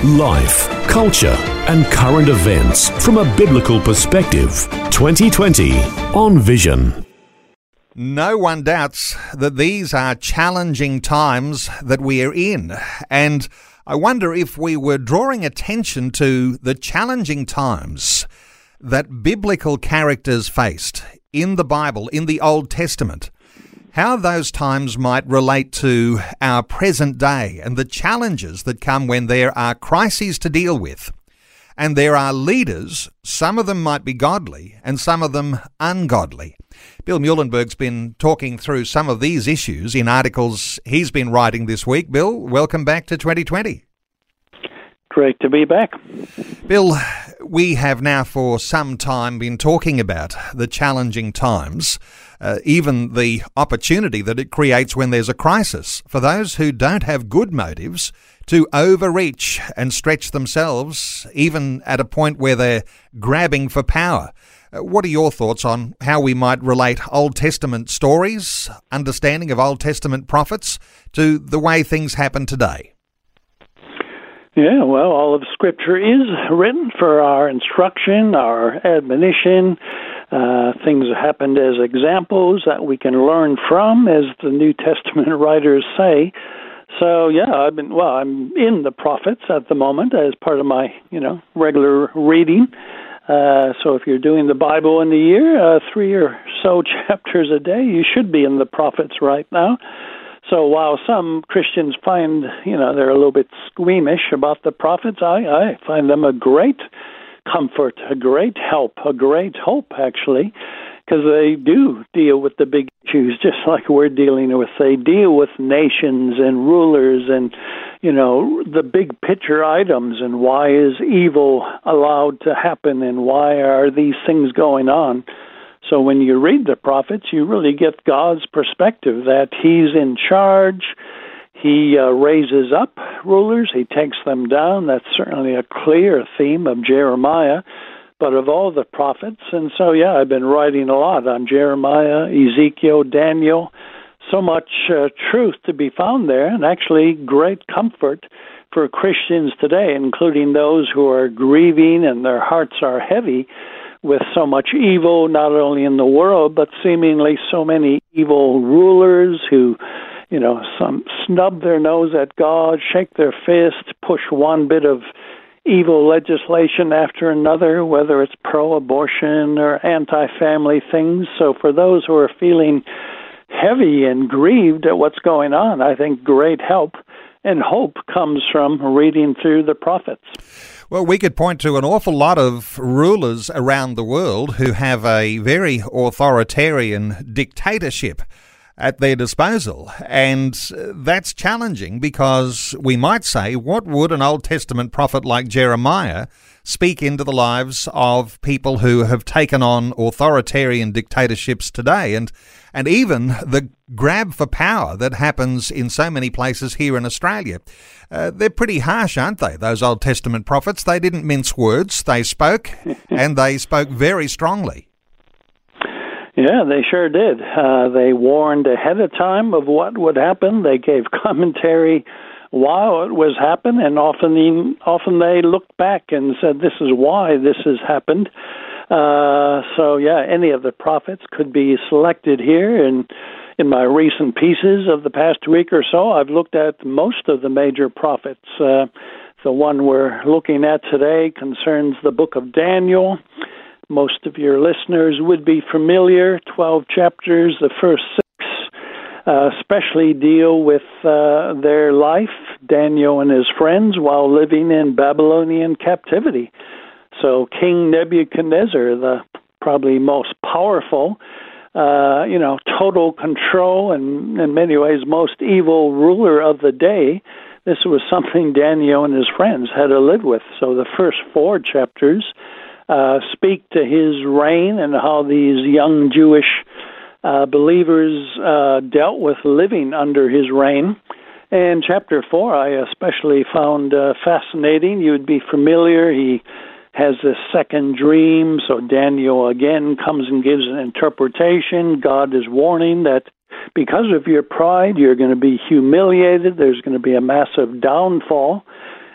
Life, culture, and current events from a biblical perspective. 2020 on Vision. No one doubts that these are challenging times that we are in. And I wonder if we were drawing attention to the challenging times that biblical characters faced in the Bible, in the Old Testament how those times might relate to our present day and the challenges that come when there are crises to deal with. And there are leaders, some of them might be godly and some of them ungodly. Bill Muehlenberg's been talking through some of these issues in articles he's been writing this week. Bill, welcome back to 2020. Great to be back. Bill, we have now for some time been talking about the challenging times, uh, even the opportunity that it creates when there's a crisis for those who don't have good motives to overreach and stretch themselves, even at a point where they're grabbing for power. Uh, what are your thoughts on how we might relate Old Testament stories, understanding of Old Testament prophets, to the way things happen today? Yeah, well, all of Scripture is written for our instruction, our admonition. Uh, things happened as examples that we can learn from, as the New Testament writers say. So yeah, I've been well. I'm in the prophets at the moment as part of my you know regular reading. Uh, so if you're doing the Bible in a year, uh, three or so chapters a day, you should be in the prophets right now. So while some Christians find, you know, they're a little bit squeamish about the prophets, I, I find them a great comfort, a great help, a great hope, actually, because they do deal with the big issues just like we're dealing with. They deal with nations and rulers and, you know, the big picture items and why is evil allowed to happen and why are these things going on. So when you read the prophets, you really get God's perspective that He's in charge. He uh, raises up rulers, He takes them down. That's certainly a clear theme of Jeremiah, but of all the prophets. And so, yeah, I've been writing a lot on Jeremiah, Ezekiel, Daniel. So much uh, truth to be found there, and actually great comfort for Christians today, including those who are grieving and their hearts are heavy with so much evil, not only in the world, but seemingly so many evil rulers who, you know, some snub their nose at God, shake their fist, push one bit of evil legislation after another, whether it's pro abortion or anti family things. So for those who are feeling heavy and grieved at what's going on, I think great help and hope comes from reading through the prophets. Well, we could point to an awful lot of rulers around the world who have a very authoritarian dictatorship at their disposal. And that's challenging because we might say, what would an Old Testament prophet like Jeremiah speak into the lives of people who have taken on authoritarian dictatorships today? And and even the grab for power that happens in so many places here in Australia. Uh, they're pretty harsh, aren't they, those Old Testament prophets? They didn't mince words, they spoke, and they spoke very strongly. Yeah, they sure did. Uh, they warned ahead of time of what would happen. They gave commentary while it was happening, and often, often they looked back and said, "This is why this has happened." Uh, so yeah, any of the prophets could be selected here. And in my recent pieces of the past week or so, I've looked at most of the major prophets. Uh, the one we're looking at today concerns the book of Daniel. Most of your listeners would be familiar. 12 chapters, the first six, uh, especially deal with uh, their life, Daniel and his friends, while living in Babylonian captivity. So King Nebuchadnezzar, the probably most powerful, uh, you know, total control and in many ways most evil ruler of the day, this was something Daniel and his friends had to live with. So the first four chapters uh, speak to his reign and how these young Jewish uh, believers uh, dealt with living under his reign. And chapter 4, I especially found uh, fascinating. You would be familiar. He has this second dream, so Daniel again comes and gives an interpretation. God is warning that because of your pride, you're going to be humiliated. There's going to be a massive downfall.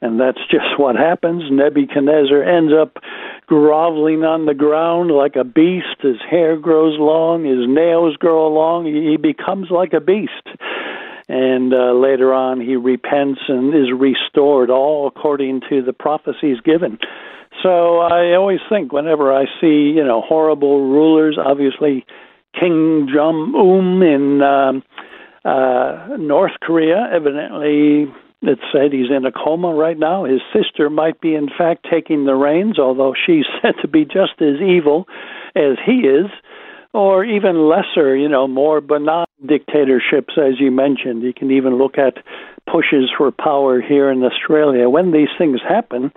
And that's just what happens. Nebuchadnezzar ends up groveling on the ground like a beast. His hair grows long, his nails grow long. He becomes like a beast. And uh, later on, he repents and is restored, all according to the prophecies given. So I always think whenever I see, you know, horrible rulers, obviously Kim Jong Un in um, uh, North Korea, evidently it said he's in a coma right now. His sister might be, in fact, taking the reins, although she's said to be just as evil as he is, or even lesser, you know, more benign dictatorships, as you mentioned. You can even look at pushes for power here in Australia. When these things happen,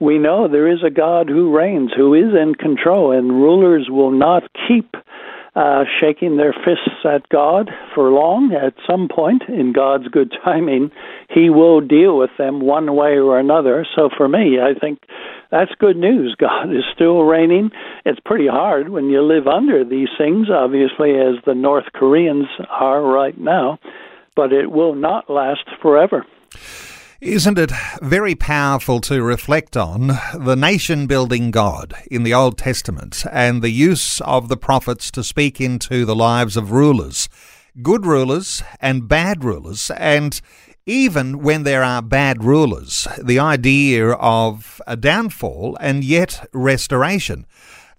we know there is a God who reigns, who is in control, and rulers will not keep uh, shaking their fists at God for long. At some point, in God's good timing, He will deal with them one way or another. So for me, I think that's good news. God is still reigning. It's pretty hard when you live under these things, obviously, as the North Koreans are right now, but it will not last forever. Isn't it very powerful to reflect on the nation building God in the Old Testament and the use of the prophets to speak into the lives of rulers, good rulers and bad rulers, and even when there are bad rulers, the idea of a downfall and yet restoration.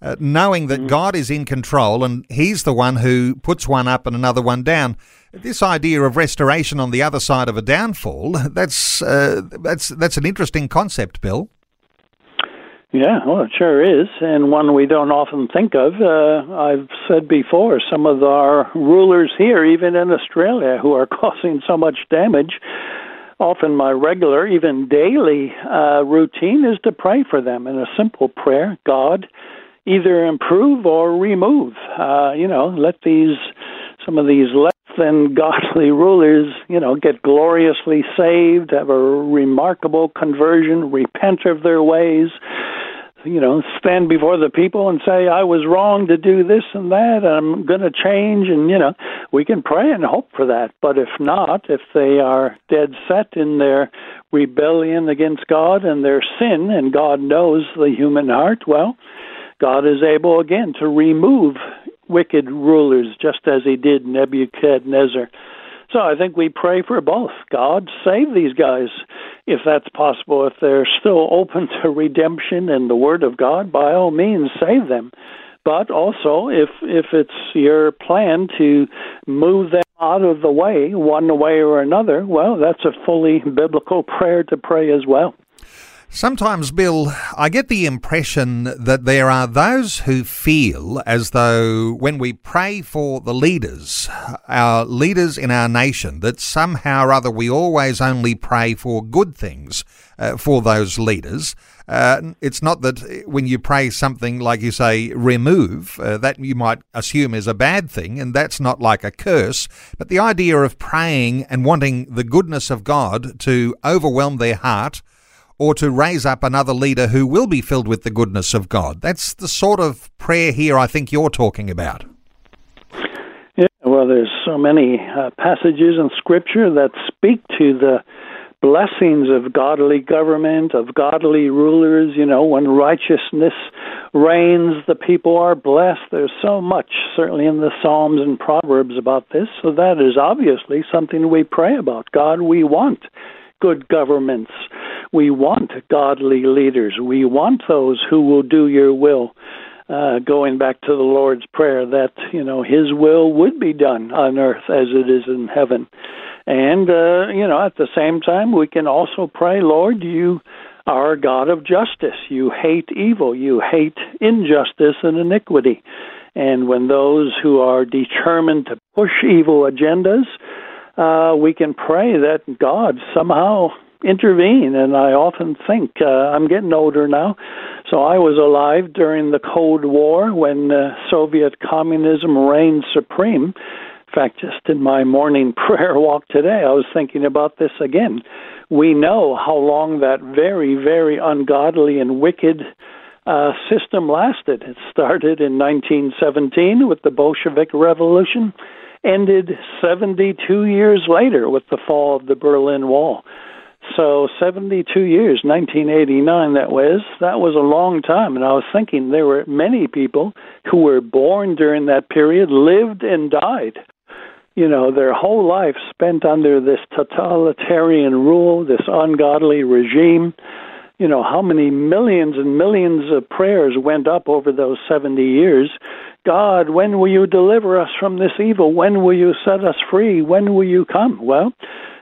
Uh, knowing that mm. God is in control and He's the one who puts one up and another one down this idea of restoration on the other side of a downfall, that's, uh, that's, that's an interesting concept, Bill. Yeah, well, it sure is, and one we don't often think of. Uh, I've said before, some of our rulers here, even in Australia, who are causing so much damage, often my regular, even daily uh, routine is to pray for them in a simple prayer God, either improve or remove. Uh, you know, let these some of these less than godly rulers, you know, get gloriously saved, have a remarkable conversion, repent of their ways, you know, stand before the people and say, I was wrong to do this and that, and I'm going to change. And, you know, we can pray and hope for that. But if not, if they are dead set in their rebellion against God and their sin, and God knows the human heart, well, God is able again to remove wicked rulers, just as he did Nebuchadnezzar. So I think we pray for both. God, save these guys if that's possible. If they're still open to redemption and the Word of God, by all means, save them. But also, if if it's your plan to move them out of the way, one way or another, well, that's a fully biblical prayer to pray as well. Sometimes, Bill, I get the impression that there are those who feel as though when we pray for the leaders, our leaders in our nation, that somehow or other we always only pray for good things uh, for those leaders. Uh, it's not that when you pray something like you say, remove, uh, that you might assume is a bad thing, and that's not like a curse. But the idea of praying and wanting the goodness of God to overwhelm their heart or to raise up another leader who will be filled with the goodness of God. That's the sort of prayer here I think you're talking about. Yeah, well, there's so many uh, passages in Scripture that speak to the blessings of godly government, of godly rulers. You know, when righteousness reigns, the people are blessed. There's so much, certainly in the Psalms and Proverbs, about this. So that is obviously something we pray about. God, we want good governments. We want godly leaders. We want those who will do your will. Uh, going back to the Lord's Prayer, that you know His will would be done on earth as it is in heaven, and uh, you know at the same time we can also pray, Lord, you are a God of justice. You hate evil. You hate injustice and iniquity. And when those who are determined to push evil agendas uh, we can pray that God somehow intervene. And I often think uh, I'm getting older now, so I was alive during the Cold War when uh, Soviet communism reigned supreme. In fact, just in my morning prayer walk today, I was thinking about this again. We know how long that very, very ungodly and wicked uh, system lasted. It started in 1917 with the Bolshevik Revolution, ended 72 years later with the fall of the Berlin Wall. So 72 years, 1989 that was. That was a long time and I was thinking there were many people who were born during that period lived and died. You know, their whole life spent under this totalitarian rule, this ungodly regime you know, how many millions and millions of prayers went up over those 70 years. God, when will you deliver us from this evil? When will you set us free? When will you come? Well,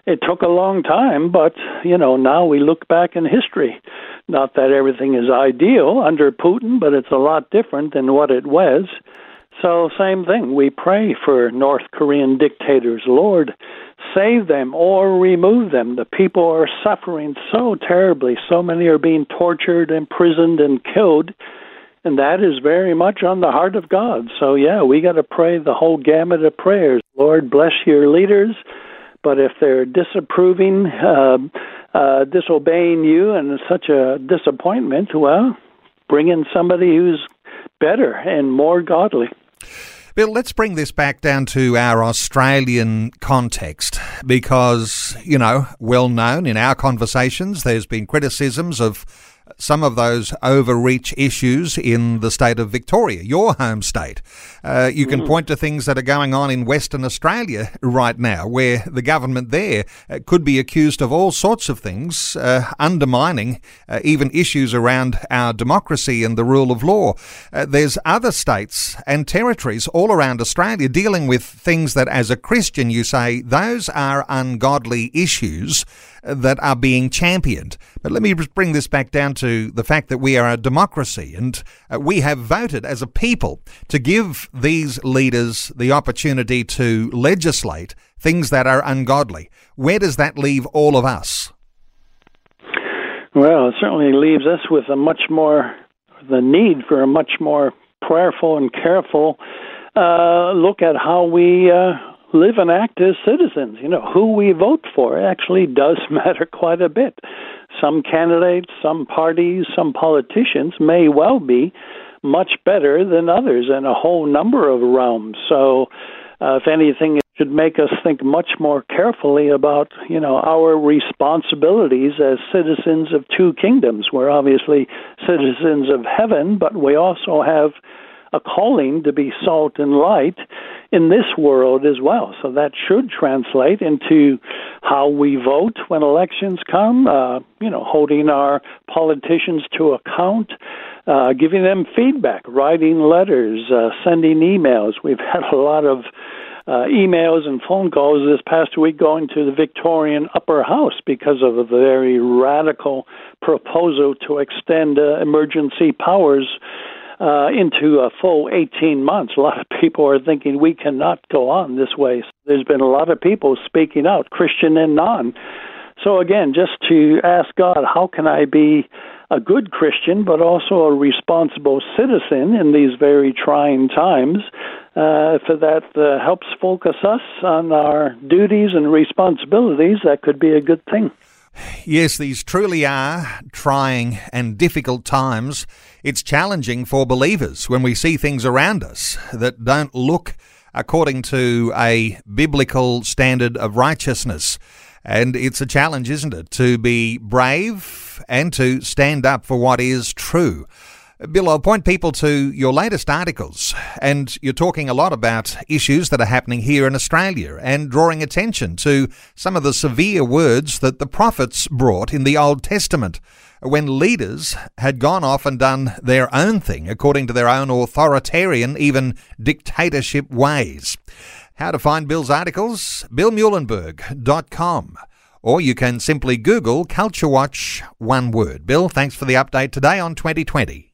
it took a long time, but, you know, now we look back in history. Not that everything is ideal under Putin, but it's a lot different than what it was. So, same thing. We pray for North Korean dictators. Lord, save them or remove them. The people are suffering so terribly. So many are being tortured, imprisoned, and killed. And that is very much on the heart of God. So, yeah, we got to pray the whole gamut of prayers. Lord, bless your leaders. But if they're disapproving, uh, uh, disobeying you, and such a disappointment, well, bring in somebody who's better and more godly. Bill, let's bring this back down to our Australian context because, you know, well known in our conversations, there's been criticisms of some of those overreach issues in the state of Victoria, your home state. Uh, you can mm. point to things that are going on in Western Australia right now, where the government there uh, could be accused of all sorts of things, uh, undermining uh, even issues around our democracy and the rule of law. Uh, there's other states and territories all around Australia dealing with things that, as a Christian, you say those are ungodly issues that are being championed. But let me bring this back down to the fact that we are a democracy and uh, we have voted as a people to give these leaders the opportunity to legislate things that are ungodly. Where does that leave all of us? Well, it certainly leaves us with a much more, the need for a much more prayerful and careful uh, look at how we uh, live and act as citizens. You know, who we vote for actually does matter quite a bit. Some candidates, some parties, some politicians may well be much better than others in a whole number of realms. So, uh, if anything, it should make us think much more carefully about, you know, our responsibilities as citizens of two kingdoms. We're obviously citizens of heaven, but we also have a calling to be salt and light in this world as well. So that should translate into how we vote when elections come, uh, you know, holding our politicians to account, uh, giving them feedback, writing letters, uh, sending emails. We've had a lot of uh, emails and phone calls this past week going to the Victorian Upper House because of a very radical proposal to extend uh, emergency powers uh, into a full 18 months. A lot of people are thinking we cannot go on this way. There's been a lot of people speaking out, Christian and non. So, again, just to ask God, how can I be a good Christian, but also a responsible citizen in these very trying times? Uh, if that uh, helps focus us on our duties and responsibilities, that could be a good thing. Yes, these truly are trying and difficult times. It's challenging for believers when we see things around us that don't look according to a biblical standard of righteousness. And it's a challenge, isn't it, to be brave and to stand up for what is true. Bill, I'll point people to your latest articles, and you're talking a lot about issues that are happening here in Australia and drawing attention to some of the severe words that the prophets brought in the Old Testament when leaders had gone off and done their own thing according to their own authoritarian, even dictatorship ways. How to find Bill's articles? BillMuehlenberg.com. Or you can simply Google Culture Watch one word. Bill, thanks for the update today on 2020.